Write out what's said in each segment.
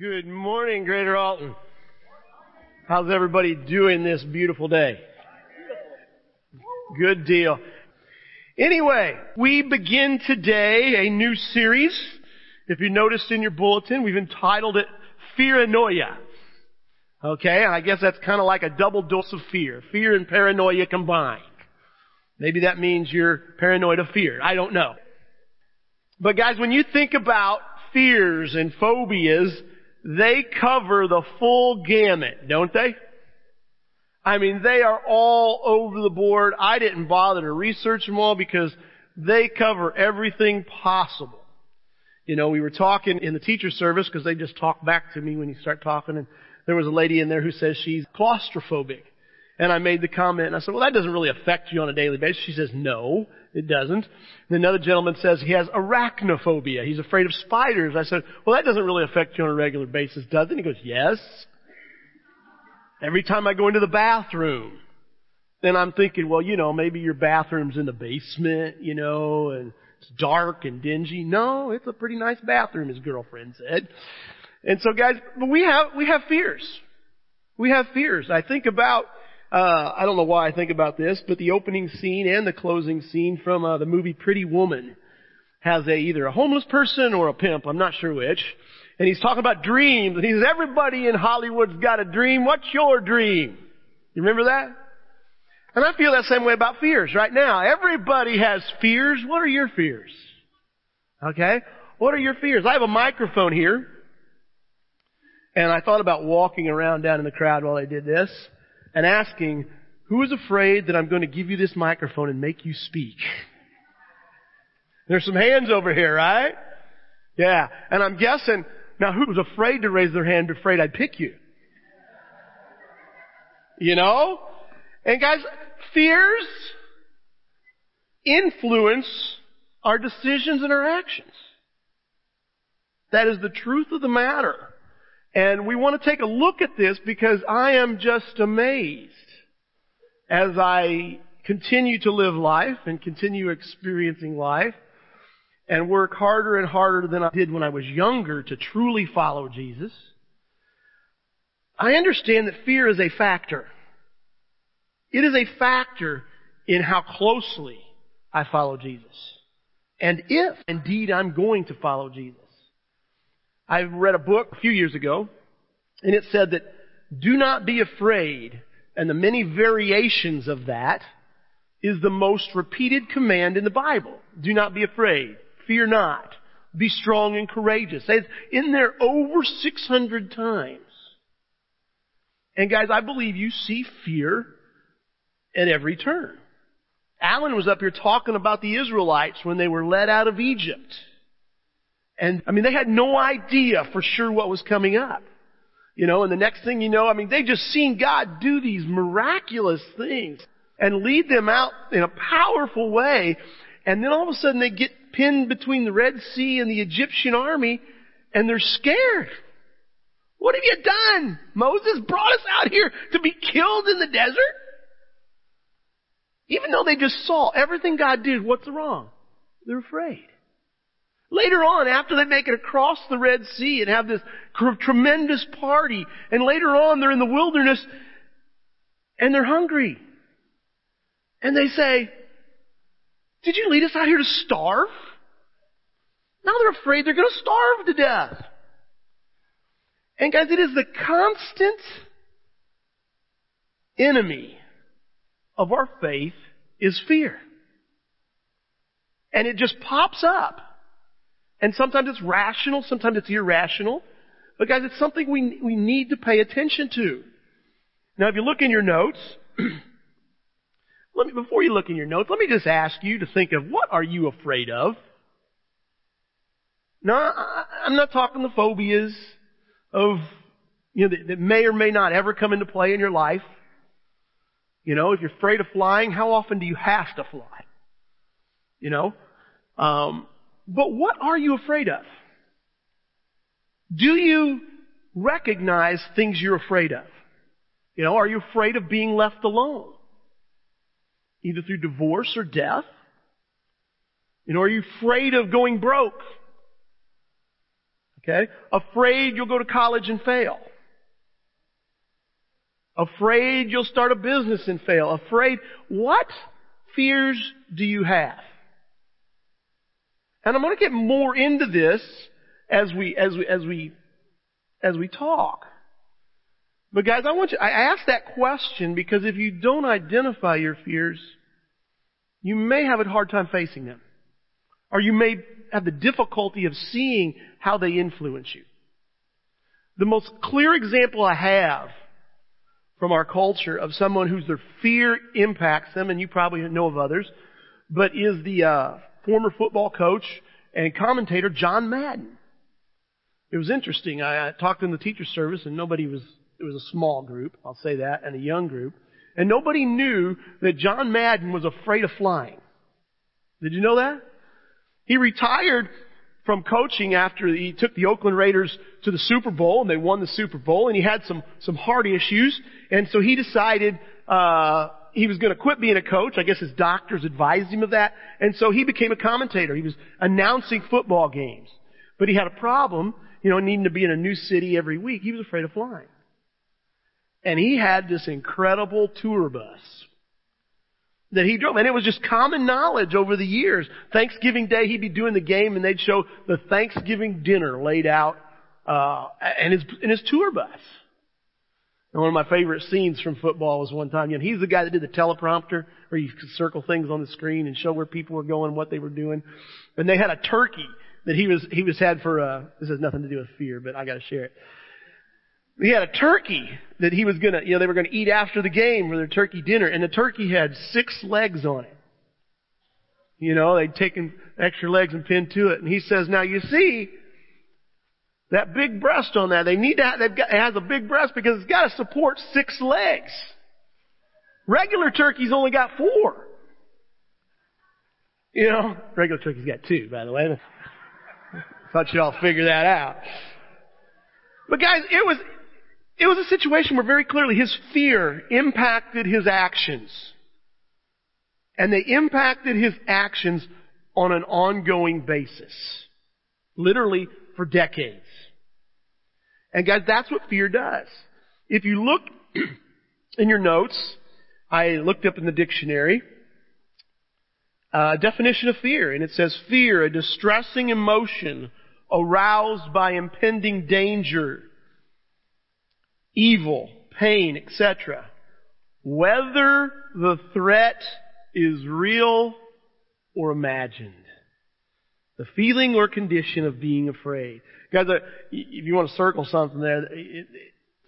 Good morning, Greater Alton. How's everybody doing this beautiful day? Good deal. Anyway, we begin today a new series. If you noticed in your bulletin, we've entitled it Fear Fearanoia. Okay, I guess that's kind of like a double dose of fear. Fear and paranoia combined. Maybe that means you're paranoid of fear. I don't know. But guys, when you think about fears and phobias, they cover the full gamut, don't they? I mean, they are all over the board. I didn't bother to research them all because they cover everything possible. You know, we were talking in the teacher service because they just talk back to me when you start talking and there was a lady in there who says she's claustrophobic. And I made the comment and I said, well, that doesn't really affect you on a daily basis. She says, no, it doesn't. And another gentleman says he has arachnophobia. He's afraid of spiders. I said, well, that doesn't really affect you on a regular basis, does it? He goes, yes. Every time I go into the bathroom, then I'm thinking, well, you know, maybe your bathroom's in the basement, you know, and it's dark and dingy. No, it's a pretty nice bathroom, his girlfriend said. And so guys, but we have, we have fears. We have fears. I think about uh, I don't know why I think about this, but the opening scene and the closing scene from uh, the movie Pretty Woman has a either a homeless person or a pimp. I'm not sure which. And he's talking about dreams, and he says, "Everybody in Hollywood's got a dream. What's your dream?" You remember that? And I feel that same way about fears right now. Everybody has fears. What are your fears? Okay? What are your fears? I have a microphone here. And I thought about walking around down in the crowd while I did this and asking, who is afraid that I'm going to give you this microphone and make you speak? There's some hands over here, right? Yeah. And I'm guessing, now who was afraid to raise their hand, afraid I'd pick you? You know? And guys, fears influence our decisions and our actions. That is the truth of the matter. And we want to take a look at this because I am just amazed as I continue to live life and continue experiencing life and work harder and harder than I did when I was younger to truly follow Jesus. I understand that fear is a factor. It is a factor in how closely I follow Jesus. And if indeed I'm going to follow Jesus. I read a book a few years ago, and it said that do not be afraid, and the many variations of that is the most repeated command in the Bible. Do not be afraid. Fear not. Be strong and courageous. It's in there over 600 times. And guys, I believe you see fear at every turn. Alan was up here talking about the Israelites when they were led out of Egypt. And, I mean, they had no idea for sure what was coming up. You know, and the next thing you know, I mean, they just seen God do these miraculous things and lead them out in a powerful way. And then all of a sudden they get pinned between the Red Sea and the Egyptian army and they're scared. What have you done? Moses brought us out here to be killed in the desert? Even though they just saw everything God did, what's wrong? They're afraid. Later on, after they make it across the Red Sea and have this tremendous party, and later on they're in the wilderness and they're hungry. And they say, did you lead us out here to starve? Now they're afraid they're going to starve to death. And guys, it is the constant enemy of our faith is fear. And it just pops up. And sometimes it's rational, sometimes it's irrational. But guys, it's something we, we need to pay attention to. Now, if you look in your notes, let me, before you look in your notes, let me just ask you to think of what are you afraid of? No, I, I'm not talking the phobias of, you know, that, that may or may not ever come into play in your life. You know, if you're afraid of flying, how often do you have to fly? You know? Um, but what are you afraid of? Do you recognize things you're afraid of? You know, are you afraid of being left alone? Either through divorce or death? You know, are you afraid of going broke? Okay? Afraid you'll go to college and fail. Afraid you'll start a business and fail. Afraid, what fears do you have? And I'm going to get more into this as we, as we, as we, as we talk. But guys, I want you, I ask that question because if you don't identify your fears, you may have a hard time facing them. Or you may have the difficulty of seeing how they influence you. The most clear example I have from our culture of someone whose their fear impacts them, and you probably know of others, but is the uh, former football coach and commentator John Madden. It was interesting. I, I talked in the teacher service, and nobody was. It was a small group, I'll say that, and a young group, and nobody knew that John Madden was afraid of flying. Did you know that? He retired from coaching after he took the Oakland Raiders to the Super Bowl and they won the Super Bowl and he had some, some heart issues and so he decided, uh, he was going to quit being a coach. I guess his doctors advised him of that. And so he became a commentator. He was announcing football games. But he had a problem, you know, needing to be in a new city every week. He was afraid of flying. And he had this incredible tour bus that he drove. And it was just common knowledge over the years. Thanksgiving Day, he'd be doing the game and they'd show the Thanksgiving dinner laid out, uh, in his, in his tour bus. And one of my favorite scenes from football was one time, you know, he's the guy that did the teleprompter where you could circle things on the screen and show where people were going, what they were doing. And they had a turkey that he was, he was had for, uh, this has nothing to do with fear, but I gotta share it. He had a turkey that he was gonna, you know, they were gonna eat after the game for their turkey dinner, and the turkey had six legs on it. You know, they'd taken extra legs and pinned to it, and he says, now you see, that big breast on that, they need to have, they've got, it has a big breast because it's got to support six legs. Regular turkey's only got four. You know, regular turkey's got two, by the way. Thought you all figure that out. But guys, it was, it was a situation where very clearly his fear impacted his actions. And they impacted his actions on an ongoing basis. Literally for decades. And guys, that's what fear does. If you look in your notes, I looked up in the dictionary, uh, definition of fear, and it says fear, a distressing emotion aroused by impending danger, evil, pain, etc. Whether the threat is real or imagined. The feeling or condition of being afraid. Guys, uh, if you want to circle something there, it, it,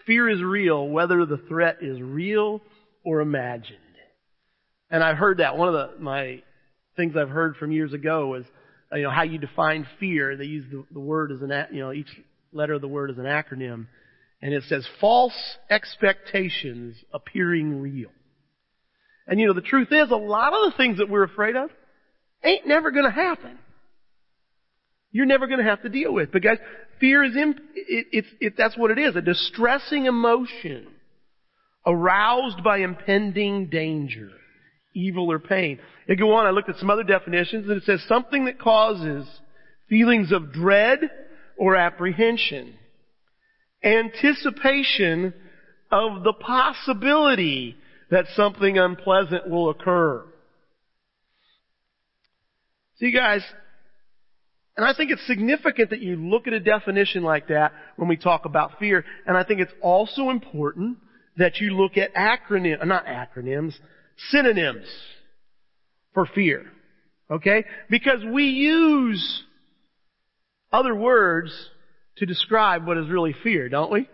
fear is real whether the threat is real or imagined. And I've heard that. One of the, my things I've heard from years ago was, you know, how you define fear. They use the, the word as an, you know, each letter of the word as an acronym. And it says false expectations appearing real. And you know, the truth is a lot of the things that we're afraid of ain't never gonna happen you're never going to have to deal with. But guys, fear is, imp- it, it's, it, that's what it is, a distressing emotion aroused by impending danger, evil or pain. And go on, I looked at some other definitions and it says something that causes feelings of dread or apprehension. Anticipation of the possibility that something unpleasant will occur. See guys, and I think it's significant that you look at a definition like that when we talk about fear. And I think it's also important that you look at acronyms, not acronyms, synonyms for fear. Okay? Because we use other words to describe what is really fear, don't we?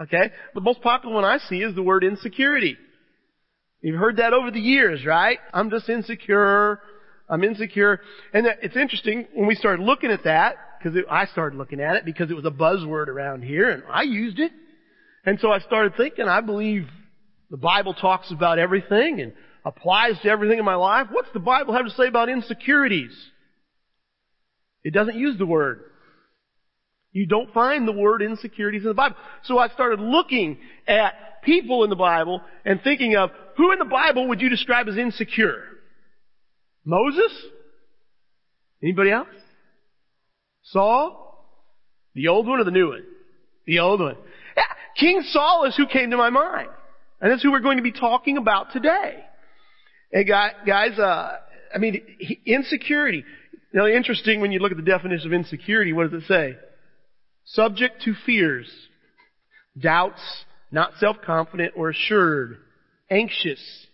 Okay? The most popular one I see is the word insecurity. You've heard that over the years, right? I'm just insecure. I'm insecure. And it's interesting when we started looking at that, because I started looking at it because it was a buzzword around here and I used it. And so I started thinking, I believe the Bible talks about everything and applies to everything in my life. What's the Bible have to say about insecurities? It doesn't use the word. You don't find the word insecurities in the Bible. So I started looking at people in the Bible and thinking of who in the Bible would you describe as insecure? Moses? Anybody else? Saul? The old one or the new one? The old one. Yeah, King Saul is who came to my mind. And that's who we're going to be talking about today. Hey guys, uh, I mean, insecurity. Know, interesting when you look at the definition of insecurity, what does it say? Subject to fears, doubts, not self-confident or assured, anxious.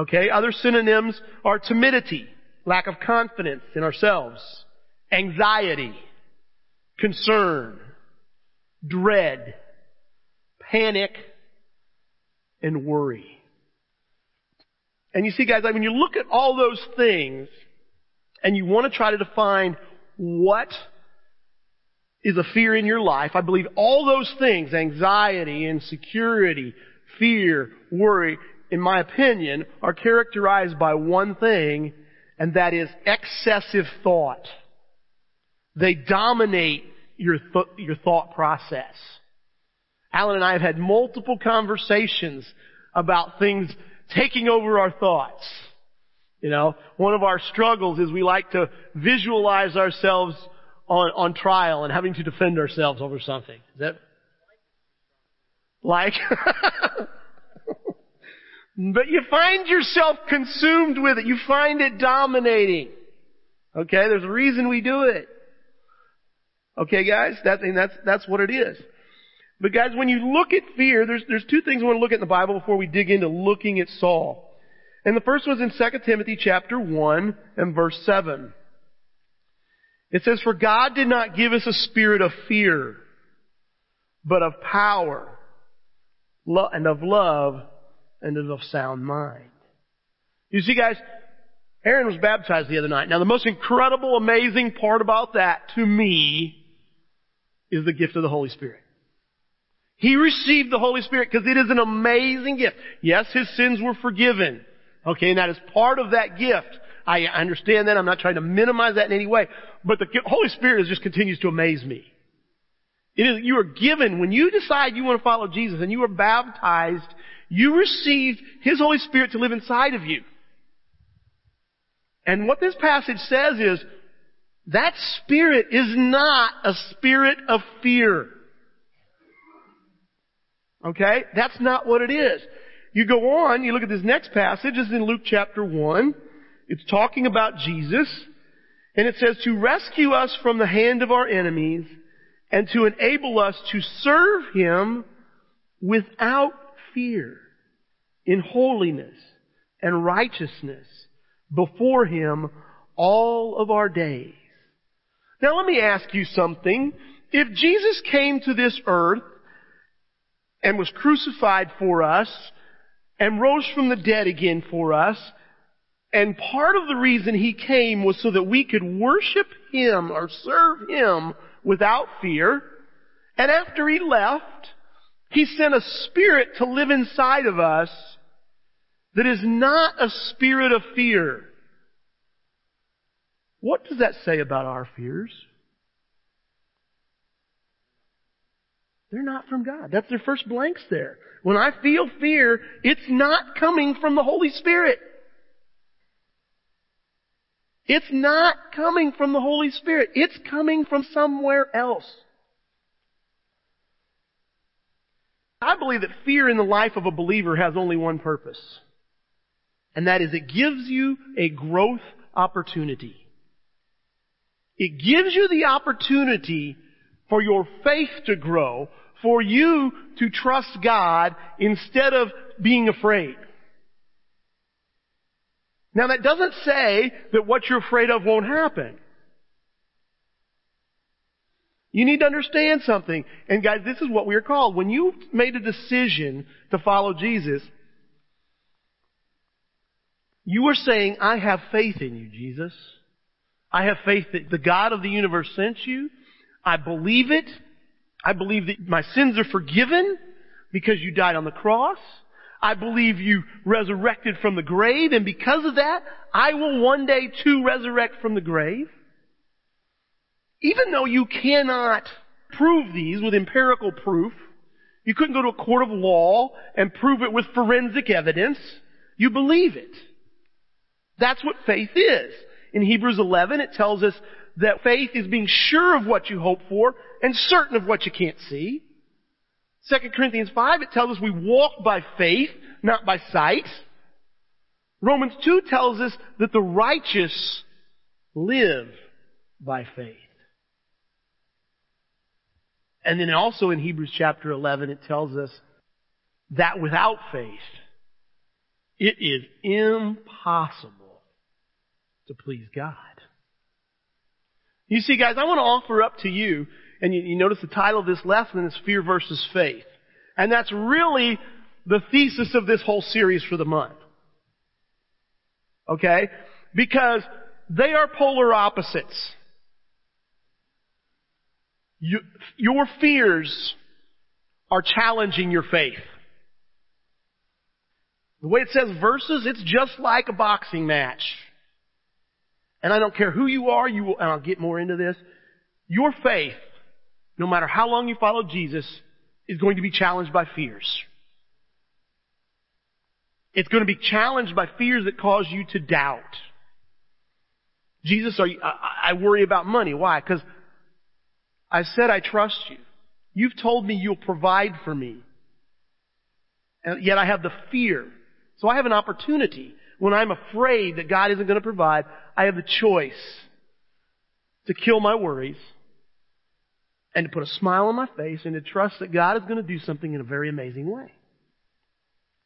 Okay, other synonyms are timidity, lack of confidence in ourselves, anxiety, concern, dread, panic, and worry. And you see guys, like when you look at all those things and you want to try to define what is a fear in your life, I believe all those things, anxiety, insecurity, fear, worry, in my opinion, are characterized by one thing, and that is excessive thought. They dominate your, th- your thought process. Alan and I have had multiple conversations about things taking over our thoughts. You know, one of our struggles is we like to visualize ourselves on, on trial and having to defend ourselves over something. Is that like? but you find yourself consumed with it. You find it dominating. Okay, there's a reason we do it. Okay, guys, that's that's that's what it is. But guys, when you look at fear, there's, there's two things we want to look at in the Bible before we dig into looking at Saul. And the first was in 2 Timothy chapter 1 and verse 7. It says, For God did not give us a spirit of fear, but of power, and of love, and of sound mind. You see guys, Aaron was baptized the other night. Now the most incredible, amazing part about that to me is the gift of the Holy Spirit. He received the Holy Spirit because it is an amazing gift. Yes, his sins were forgiven. Okay, and that is part of that gift. I understand that. I'm not trying to minimize that in any way. But the Holy Spirit just continues to amaze me. It is, you are given, when you decide you want to follow Jesus and you are baptized, you received His Holy Spirit to live inside of you. And what this passage says is, that spirit is not a spirit of fear. Okay? That's not what it is. You go on, you look at this next passage, is in Luke chapter 1. It's talking about Jesus. And it says, to rescue us from the hand of our enemies and to enable us to serve Him without fear in holiness and righteousness before Him all of our days. Now let me ask you something. If Jesus came to this earth and was crucified for us and rose from the dead again for us. And part of the reason he came was so that we could worship him or serve him without fear. And after he left, he sent a spirit to live inside of us that is not a spirit of fear. What does that say about our fears? They're not from God. That's their first blanks there. When I feel fear, it's not coming from the Holy Spirit. It's not coming from the Holy Spirit. It's coming from somewhere else. I believe that fear in the life of a believer has only one purpose. And that is it gives you a growth opportunity. It gives you the opportunity for your faith to grow, for you to trust God instead of being afraid. Now that doesn't say that what you're afraid of won't happen. You need to understand something. And guys, this is what we are called. When you made a decision to follow Jesus, you are saying, I have faith in you, Jesus. I have faith that the God of the universe sent you. I believe it. I believe that my sins are forgiven because you died on the cross. I believe you resurrected from the grave, and because of that, I will one day too resurrect from the grave. Even though you cannot prove these with empirical proof, you couldn't go to a court of law and prove it with forensic evidence, you believe it. That's what faith is. In Hebrews 11, it tells us that faith is being sure of what you hope for and certain of what you can't see. 2 Corinthians 5, it tells us we walk by faith, not by sight. Romans 2 tells us that the righteous live by faith. And then also in Hebrews chapter 11, it tells us that without faith, it is impossible to please God. You see, guys, I want to offer up to you, and you, you notice the title of this lesson is Fear versus Faith. And that's really the thesis of this whole series for the month. Okay? Because they are polar opposites. You, your fears are challenging your faith. The way it says verses, it's just like a boxing match. And I don't care who you are, you will, and I'll get more into this. Your faith, no matter how long you follow Jesus, is going to be challenged by fears. It's going to be challenged by fears that cause you to doubt. Jesus, are you, I, I worry about money. Why? Because I said I trust you. You've told me you'll provide for me. And yet I have the fear. So I have an opportunity. When I'm afraid that God isn't going to provide, I have the choice to kill my worries and to put a smile on my face and to trust that God is going to do something in a very amazing way.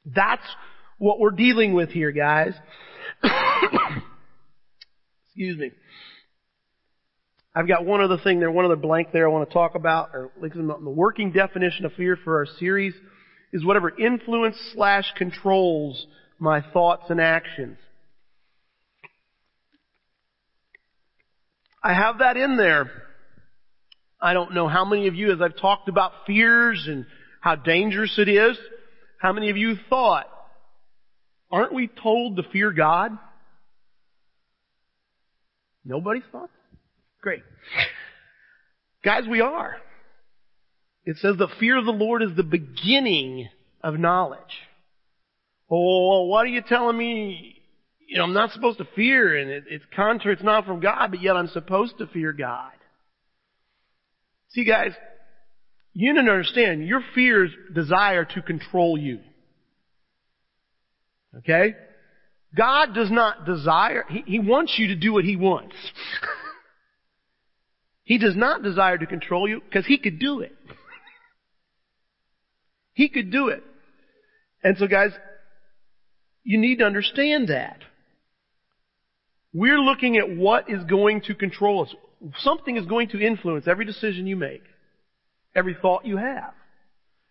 That's what we're dealing with here, guys. Excuse me. I've got one other thing there, one other blank there I want to talk about, or the working definition of fear for our series is whatever influence slash controls my thoughts and actions. I have that in there. I don't know how many of you, as I've talked about fears and how dangerous it is, how many of you thought, aren't we told to fear God? Nobody's thought? Great. Guys, we are. It says the fear of the Lord is the beginning of knowledge. Oh, what are you telling me? You know, I'm not supposed to fear and it, it's contrary, it's not from God, but yet I'm supposed to fear God. See guys, you need to understand your fears desire to control you. Okay? God does not desire, He, he wants you to do what He wants. he does not desire to control you because He could do it. he could do it. And so guys, you need to understand that. We're looking at what is going to control us. Something is going to influence every decision you make, every thought you have.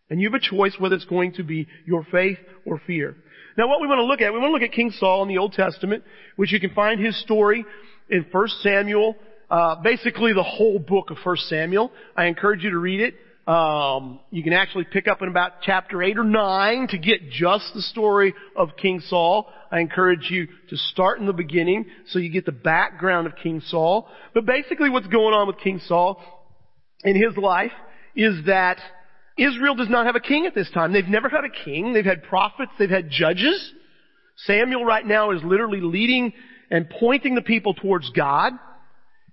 And you have a choice whether it's going to be your faith or fear. Now what we want to look at, we want to look at King Saul in the Old Testament, which you can find his story in 1 Samuel, uh, basically the whole book of 1 Samuel. I encourage you to read it. Um, you can actually pick up in about chapter 8 or 9 to get just the story of King Saul. I encourage you to start in the beginning so you get the background of King Saul. But basically what's going on with King Saul in his life is that Israel does not have a king at this time. They've never had a king. They've had prophets. They've had judges. Samuel right now is literally leading and pointing the people towards God.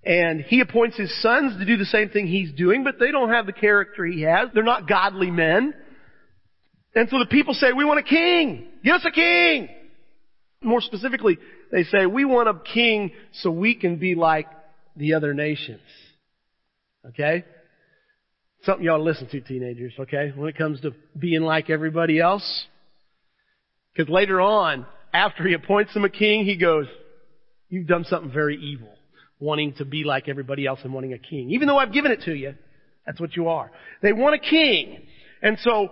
And he appoints his sons to do the same thing he's doing, but they don't have the character he has. They're not godly men. And so the people say, we want a king! Give us a king! More specifically, they say, we want a king so we can be like the other nations. Okay? Something to listen to, teenagers, okay? When it comes to being like everybody else. Because later on, after he appoints them a king, he goes, you've done something very evil wanting to be like everybody else and wanting a king. Even though I've given it to you, that's what you are. They want a king. And so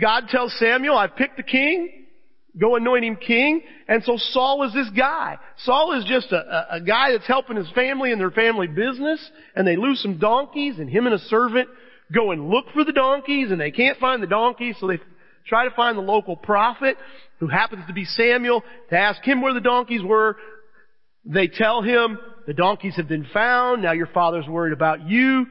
God tells Samuel, I've picked a king. Go anoint him king. And so Saul is this guy. Saul is just a, a, guy that's helping his family in their family business. And they lose some donkeys and him and a servant go and look for the donkeys and they can't find the donkeys. So they try to find the local prophet who happens to be Samuel to ask him where the donkeys were. They tell him, the donkeys have been found, now your father's worried about you.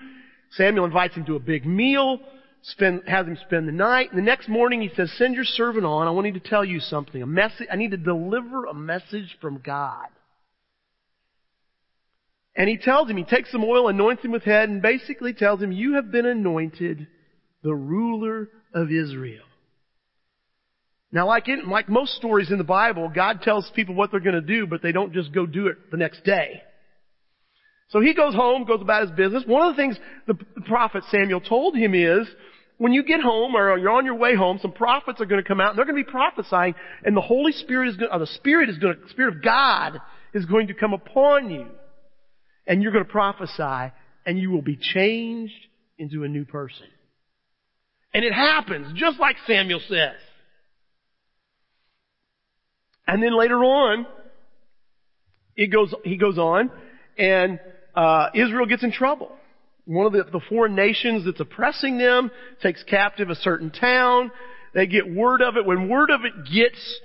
Samuel invites him to a big meal, spend, has him spend the night. And the next morning he says, send your servant on, I want to tell you something. A message, I need to deliver a message from God. And he tells him, he takes some oil, anoints him with head, and basically tells him, you have been anointed the ruler of Israel. Now like in, like most stories in the Bible, God tells people what they're gonna do, but they don't just go do it the next day. So he goes home, goes about his business. One of the things the prophet Samuel told him is, when you get home or you're on your way home, some prophets are going to come out and they're going to be prophesying and the Holy Spirit is going, or the Spirit is going to, the Spirit of God is going to come upon you and you're going to prophesy and you will be changed into a new person. And it happens just like Samuel says. And then later on, it goes, he goes on and uh, Israel gets in trouble. One of the, the foreign nations that's oppressing them takes captive a certain town. They get word of it. When word of it gets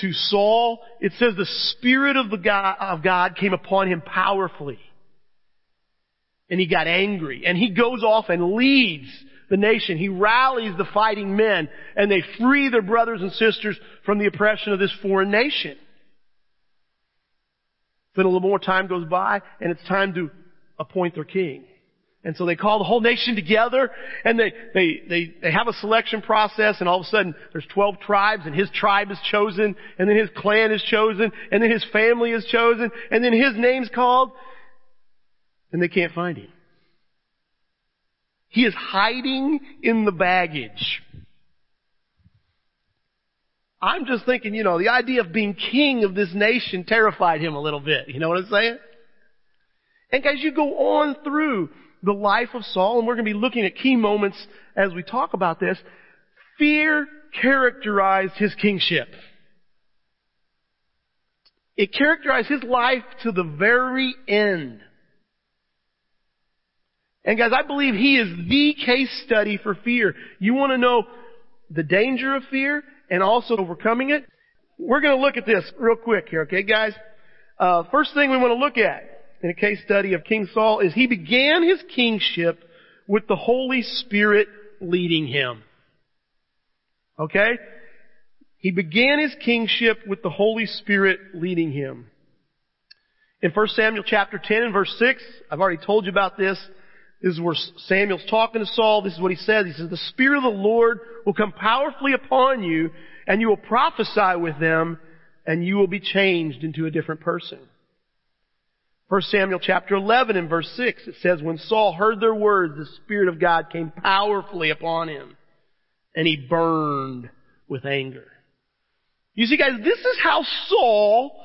to Saul, it says the Spirit of the God, of God came upon him powerfully. And he got angry. And he goes off and leads the nation. He rallies the fighting men and they free their brothers and sisters from the oppression of this foreign nation. Then a little more time goes by and it's time to appoint their king. And so they call the whole nation together and they, they, they, they have a selection process and all of a sudden there's 12 tribes and his tribe is chosen and then his clan is chosen and then his family is chosen and then his name's called and they can't find him. He is hiding in the baggage. I'm just thinking, you know, the idea of being king of this nation terrified him a little bit. You know what I'm saying? And guys, you go on through the life of Saul, and we're going to be looking at key moments as we talk about this. Fear characterized his kingship. It characterized his life to the very end. And guys, I believe he is the case study for fear. You want to know the danger of fear and also overcoming it? We're going to look at this real quick here, okay guys? Uh, first thing we want to look at in a case study of King Saul is he began his kingship with the Holy Spirit leading him. Okay? He began his kingship with the Holy Spirit leading him. In 1 Samuel chapter 10 and verse 6, I've already told you about this. This is where Samuel's talking to Saul. This is what he says. He says, the Spirit of the Lord will come powerfully upon you and you will prophesy with them and you will be changed into a different person. 1 Samuel chapter 11 and verse 6, it says, When Saul heard their words, the Spirit of God came powerfully upon him, and he burned with anger. You see guys, this is how Saul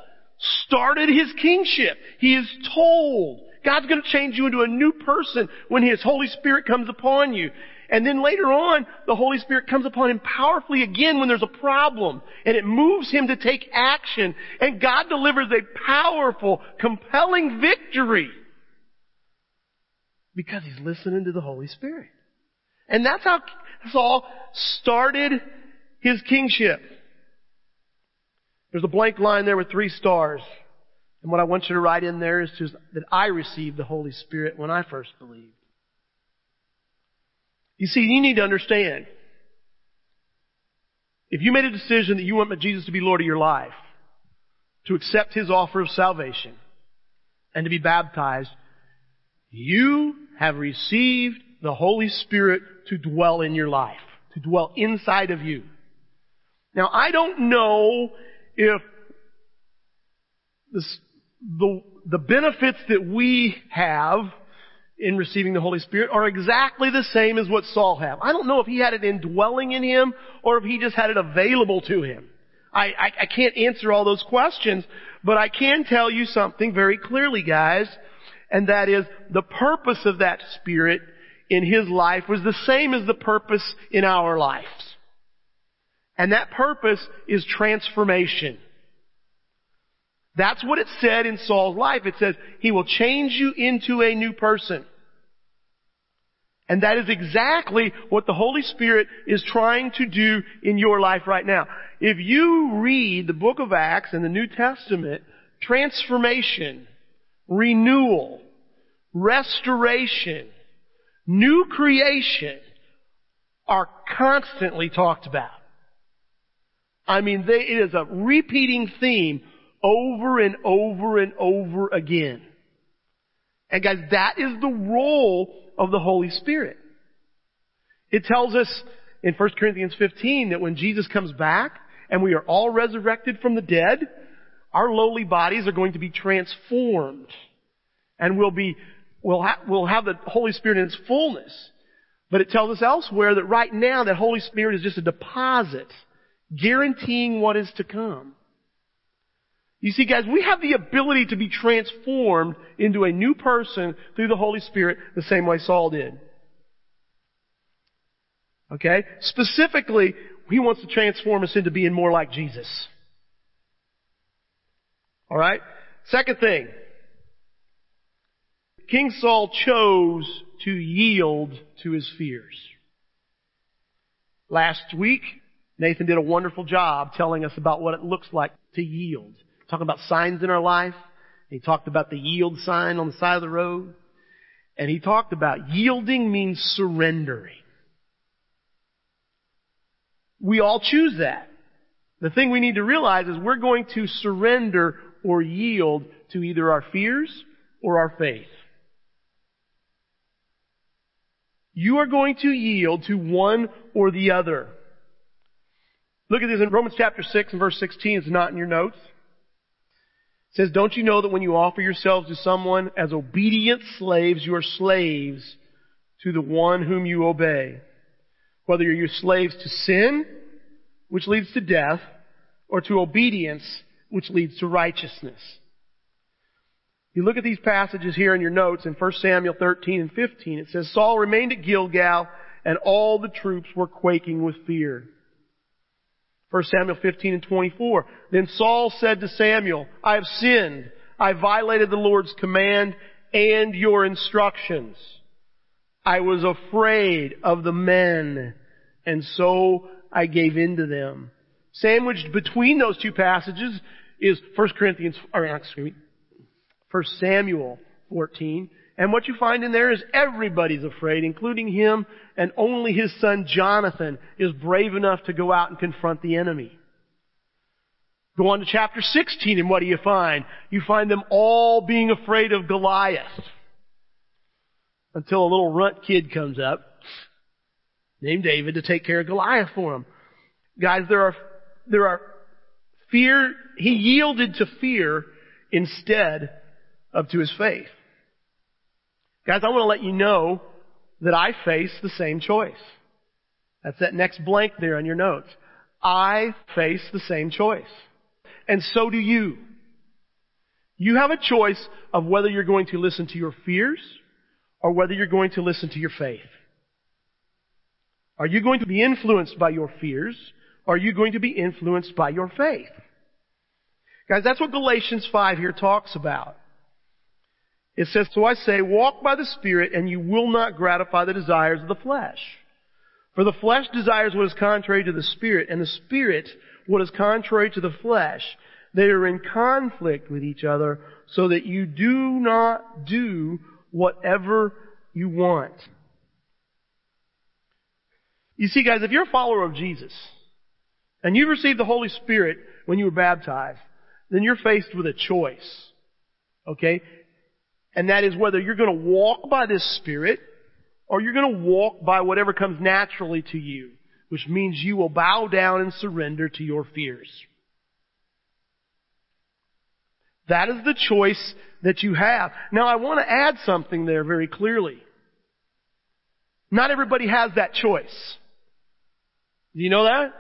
started his kingship. He is told, God's gonna change you into a new person when His Holy Spirit comes upon you. And then later on, the Holy Spirit comes upon him powerfully again when there's a problem. And it moves him to take action. And God delivers a powerful, compelling victory. Because he's listening to the Holy Spirit. And that's how Saul started his kingship. There's a blank line there with three stars. And what I want you to write in there is just that I received the Holy Spirit when I first believed. You see, you need to understand. If you made a decision that you want Jesus to be Lord of your life, to accept His offer of salvation, and to be baptized, you have received the Holy Spirit to dwell in your life, to dwell inside of you. Now, I don't know if this, the, the benefits that we have in receiving the Holy Spirit are exactly the same as what Saul had. I don't know if he had it indwelling in him or if he just had it available to him. I, I, I can't answer all those questions, but I can tell you something very clearly, guys, and that is the purpose of that Spirit in his life was the same as the purpose in our lives. And that purpose is transformation. That's what it said in Saul's life. It says, He will change you into a new person. And that is exactly what the Holy Spirit is trying to do in your life right now. If you read the book of Acts and the New Testament, transformation, renewal, restoration, new creation are constantly talked about. I mean, they, it is a repeating theme over and over and over again. And guys, that is the role of the Holy Spirit. It tells us in 1 Corinthians 15 that when Jesus comes back and we are all resurrected from the dead, our lowly bodies are going to be transformed and we'll be, we'll, ha- we'll have the Holy Spirit in its fullness. But it tells us elsewhere that right now that Holy Spirit is just a deposit guaranteeing what is to come. You see, guys, we have the ability to be transformed into a new person through the Holy Spirit the same way Saul did. Okay? Specifically, he wants to transform us into being more like Jesus. Alright? Second thing. King Saul chose to yield to his fears. Last week, Nathan did a wonderful job telling us about what it looks like to yield. Talking about signs in our life. He talked about the yield sign on the side of the road. And he talked about yielding means surrendering. We all choose that. The thing we need to realize is we're going to surrender or yield to either our fears or our faith. You are going to yield to one or the other. Look at this in Romans chapter 6 and verse 16. It's not in your notes. Says, Don't you know that when you offer yourselves to someone as obedient slaves, you are slaves to the one whom you obey? Whether you're your slaves to sin, which leads to death, or to obedience, which leads to righteousness. You look at these passages here in your notes in 1 Samuel 13 and 15. It says, Saul remained at Gilgal, and all the troops were quaking with fear. 1 Samuel 15 and 24. Then Saul said to Samuel, I have sinned. I violated the Lord's command and your instructions. I was afraid of the men, and so I gave in to them. Sandwiched between those two passages is 1 Corinthians, or excuse me, 1 Samuel 14. And what you find in there is everybody's afraid, including him, and only his son Jonathan is brave enough to go out and confront the enemy. Go on to chapter 16 and what do you find? You find them all being afraid of Goliath. Until a little runt kid comes up, named David, to take care of Goliath for him. Guys, there are, there are fear, he yielded to fear instead of to his faith. Guys, I want to let you know that I face the same choice. That's that next blank there on your notes. I face the same choice. And so do you. You have a choice of whether you're going to listen to your fears or whether you're going to listen to your faith. Are you going to be influenced by your fears or are you going to be influenced by your faith? Guys, that's what Galatians 5 here talks about. It says, So I say, walk by the Spirit, and you will not gratify the desires of the flesh. For the flesh desires what is contrary to the Spirit, and the Spirit what is contrary to the flesh. They are in conflict with each other, so that you do not do whatever you want. You see, guys, if you're a follower of Jesus, and you received the Holy Spirit when you were baptized, then you're faced with a choice. Okay? And that is whether you're going to walk by this Spirit or you're going to walk by whatever comes naturally to you, which means you will bow down and surrender to your fears. That is the choice that you have. Now I want to add something there very clearly. Not everybody has that choice. Do you know that?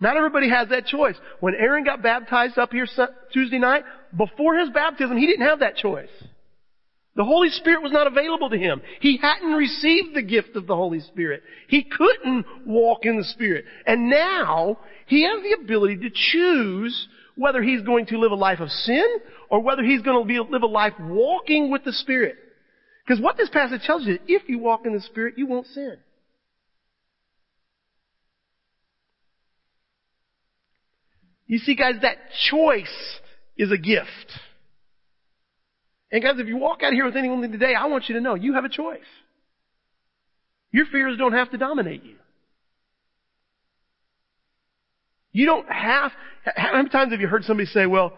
Not everybody has that choice. When Aaron got baptized up here Tuesday night, before his baptism, he didn't have that choice. The Holy Spirit was not available to him. He hadn't received the gift of the Holy Spirit. He couldn't walk in the Spirit. And now, he has the ability to choose whether he's going to live a life of sin or whether he's going to be, live a life walking with the Spirit. Because what this passage tells you, if you walk in the Spirit, you won't sin. You see, guys, that choice is a gift. And guys, if you walk out here with anyone today, I want you to know you have a choice. Your fears don't have to dominate you. You don't have, how many times have you heard somebody say, well,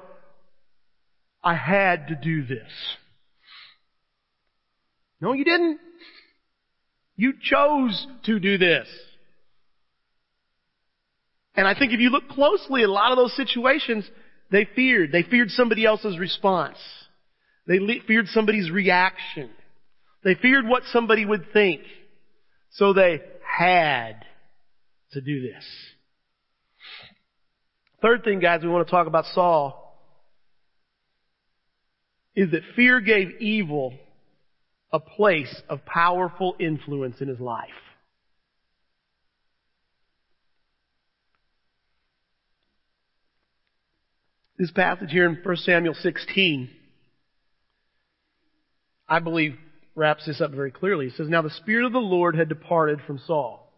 I had to do this. No, you didn't. You chose to do this. And I think if you look closely at a lot of those situations, they feared. They feared somebody else's response. They le- feared somebody's reaction. They feared what somebody would think. So they had to do this. Third thing, guys, we want to talk about Saul is that fear gave evil a place of powerful influence in his life. This passage here in 1 Samuel 16, I believe, wraps this up very clearly. It says, Now the Spirit of the Lord had departed from Saul,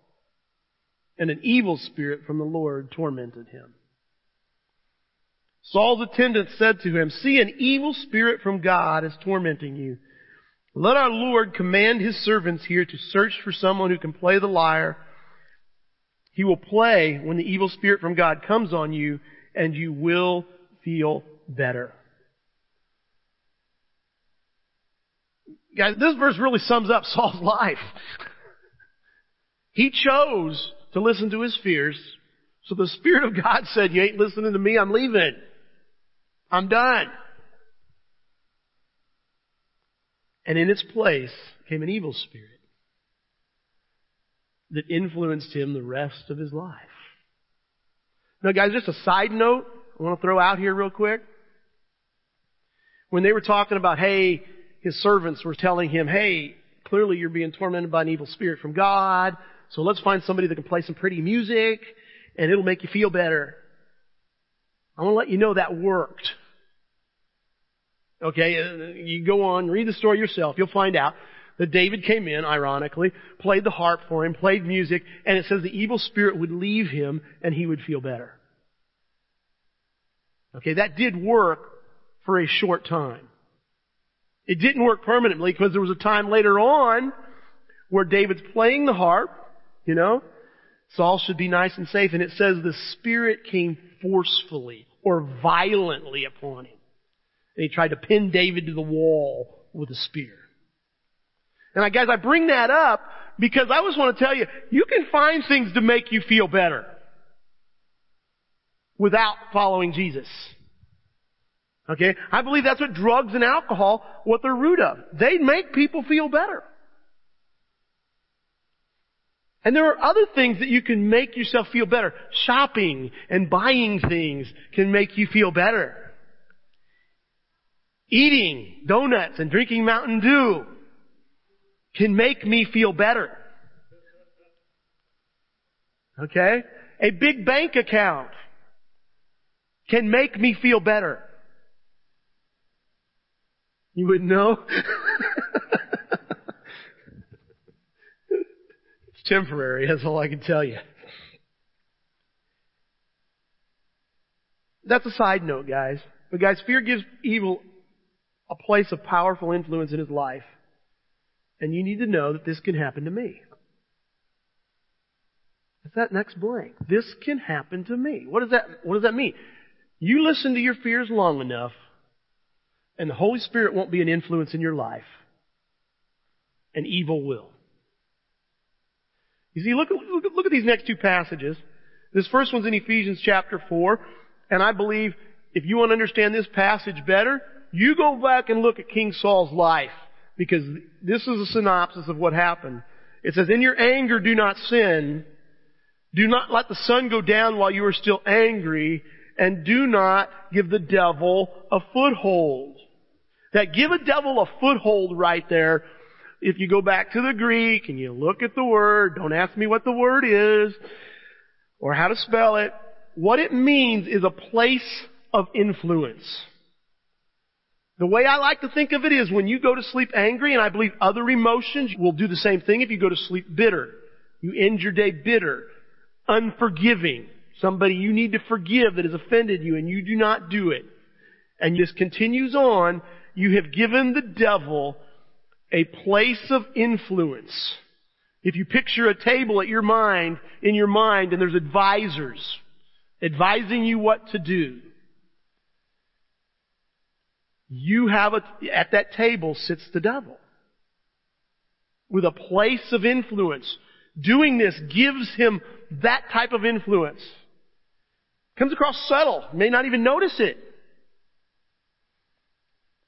and an evil spirit from the Lord tormented him. Saul's attendants said to him, See, an evil spirit from God is tormenting you. Let our Lord command his servants here to search for someone who can play the lyre. He will play when the evil spirit from God comes on you, and you will feel better. Guys, this verse really sums up Saul's life. he chose to listen to his fears. So the Spirit of God said, you ain't listening to me, I'm leaving. I'm done. And in its place came an evil spirit that influenced him the rest of his life. Now guys, just a side note I want to throw out here real quick. When they were talking about, hey, his servants were telling him, hey, clearly you're being tormented by an evil spirit from God, so let's find somebody that can play some pretty music and it'll make you feel better. I want to let you know that worked. Okay, uh, you go on, read the story yourself, you'll find out that David came in, ironically, played the harp for him, played music, and it says the evil spirit would leave him and he would feel better. Okay, that did work for a short time. It didn't work permanently because there was a time later on where David's playing the harp, you know, Saul should be nice and safe, and it says the Spirit came forcefully or violently upon him. And he tried to pin David to the wall with a spear. And I guys, I bring that up because I just want to tell you, you can find things to make you feel better without following Jesus. Okay? I believe that's what drugs and alcohol, what they're root of. They make people feel better. And there are other things that you can make yourself feel better. Shopping and buying things can make you feel better. Eating donuts and drinking Mountain Dew can make me feel better. Okay? A big bank account can make me feel better. You wouldn't know? it's temporary, that's all I can tell you. That's a side note, guys. But guys, fear gives evil a place of powerful influence in his life. And you need to know that this can happen to me. It's that next blank. This can happen to me. What does that, what does that mean? You listen to your fears long enough, and the Holy Spirit won't be an influence in your life, and evil will. You see, look, look, look at these next two passages. This first one's in Ephesians chapter 4, and I believe if you want to understand this passage better, you go back and look at King Saul's life, because this is a synopsis of what happened. It says, In your anger do not sin, do not let the sun go down while you are still angry, and do not give the devil a foothold. That give a devil a foothold right there, if you go back to the Greek and you look at the word, don't ask me what the word is, or how to spell it, what it means is a place of influence. The way I like to think of it is when you go to sleep angry, and I believe other emotions will do the same thing if you go to sleep bitter. You end your day bitter, unforgiving, somebody you need to forgive that has offended you and you do not do it, and this continues on, you have given the devil a place of influence. If you picture a table at your mind, in your mind, and there's advisors advising you what to do. you have a, at that table sits the devil. With a place of influence. Doing this gives him that type of influence. Comes across subtle. May not even notice it.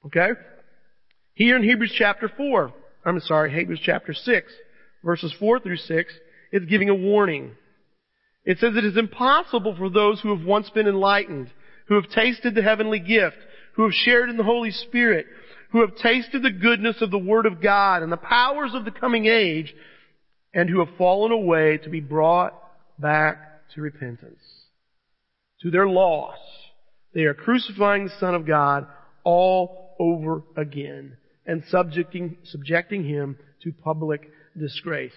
Okay? Here in Hebrews chapter 4, I'm sorry, Hebrews chapter 6, verses 4 through 6, it's giving a warning. It says it is impossible for those who have once been enlightened, who have tasted the heavenly gift, who have shared in the Holy Spirit, who have tasted the goodness of the Word of God and the powers of the coming age, and who have fallen away to be brought back to repentance. To their loss, they are crucifying the Son of God all over again and subjecting, subjecting him to public disgrace.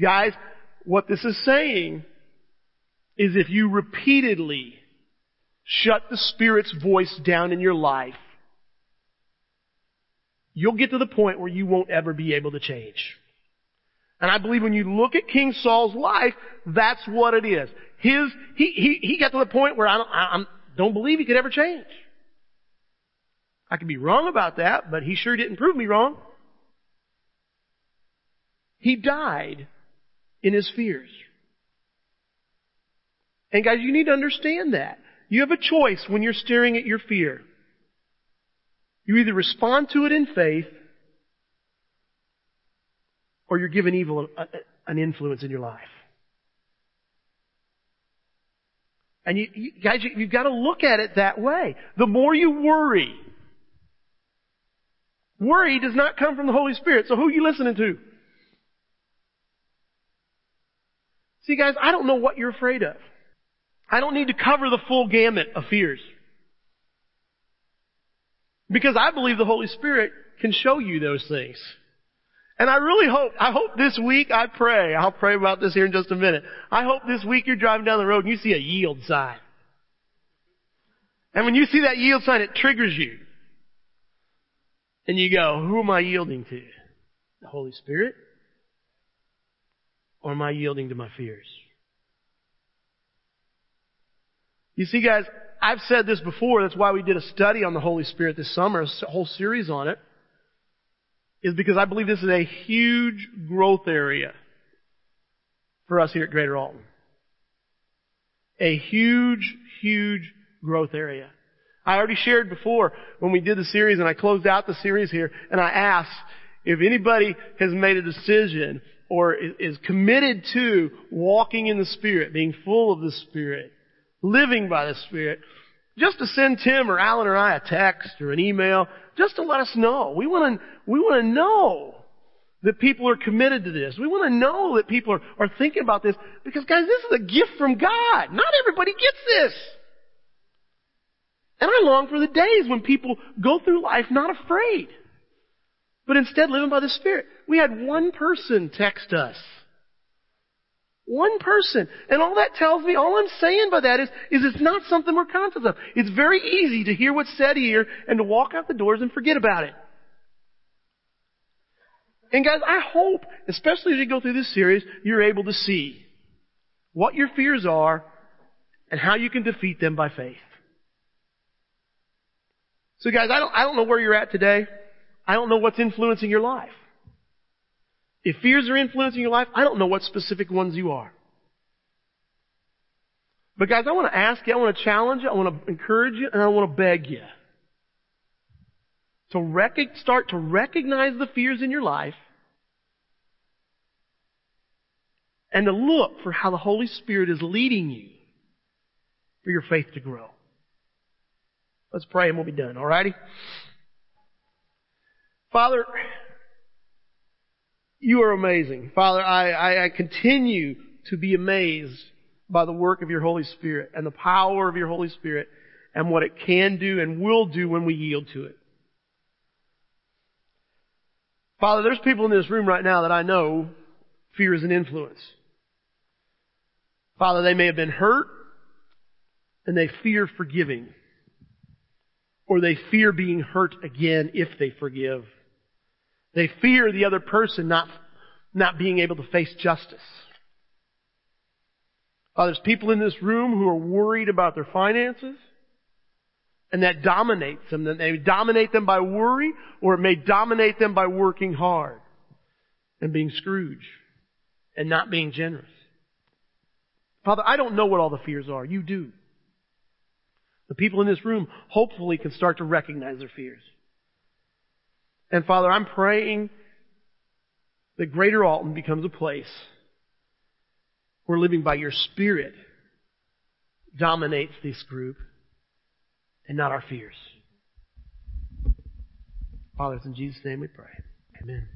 Guys, what this is saying is if you repeatedly shut the Spirit's voice down in your life, you'll get to the point where you won't ever be able to change. And I believe when you look at King Saul's life, that's what it is. His, he, he, he got to the point where I don't, I, I don't believe he could ever change. I could be wrong about that, but he sure didn't prove me wrong. He died in his fears. And guys, you need to understand that. You have a choice when you're staring at your fear. You either respond to it in faith, or you're giving evil an influence in your life. And you, you guys, you, you've got to look at it that way. The more you worry, worry does not come from the Holy Spirit. So who are you listening to? See guys, I don't know what you're afraid of. I don't need to cover the full gamut of fears. Because I believe the Holy Spirit can show you those things. And I really hope, I hope this week, I pray, I'll pray about this here in just a minute. I hope this week you're driving down the road and you see a yield sign. And when you see that yield sign, it triggers you. And you go, who am I yielding to? The Holy Spirit? Or am I yielding to my fears? You see guys, I've said this before, that's why we did a study on the Holy Spirit this summer, a whole series on it is because I believe this is a huge growth area for us here at Greater Alton. A huge, huge growth area. I already shared before when we did the series and I closed out the series here and I asked if anybody has made a decision or is committed to walking in the Spirit, being full of the Spirit, living by the Spirit, just to send Tim or Alan or I a text or an email, just to let us know. We want to, we want to know that people are committed to this. We want to know that people are, are thinking about this because guys, this is a gift from God. Not everybody gets this. And I long for the days when people go through life not afraid, but instead living by the Spirit. We had one person text us one person. And all that tells me, all I'm saying by that is, is it's not something we're conscious of. It's very easy to hear what's said here and to walk out the doors and forget about it. And guys, I hope, especially as you go through this series, you're able to see what your fears are and how you can defeat them by faith. So guys, I don't, I don't know where you're at today. I don't know what's influencing your life. If fears are influencing your life, I don't know what specific ones you are. But guys, I want to ask you, I want to challenge you, I want to encourage you, and I want to beg you to rec- start to recognize the fears in your life and to look for how the Holy Spirit is leading you for your faith to grow. Let's pray and we'll be done, alrighty? Father, you are amazing. Father, I, I, I continue to be amazed by the work of your Holy Spirit and the power of your Holy Spirit and what it can do and will do when we yield to it. Father, there's people in this room right now that I know fear is an influence. Father, they may have been hurt and they fear forgiving. Or they fear being hurt again if they forgive. They fear the other person not, not being able to face justice. Uh, there's people in this room who are worried about their finances. And that dominates them. That may dominate them by worry, or it may dominate them by working hard and being Scrooge and not being generous. Father, I don't know what all the fears are. You do. The people in this room hopefully can start to recognize their fears. And Father, I'm praying that Greater Alton becomes a place where living by your Spirit dominates this group and not our fears. Father, it's in Jesus' name we pray. Amen.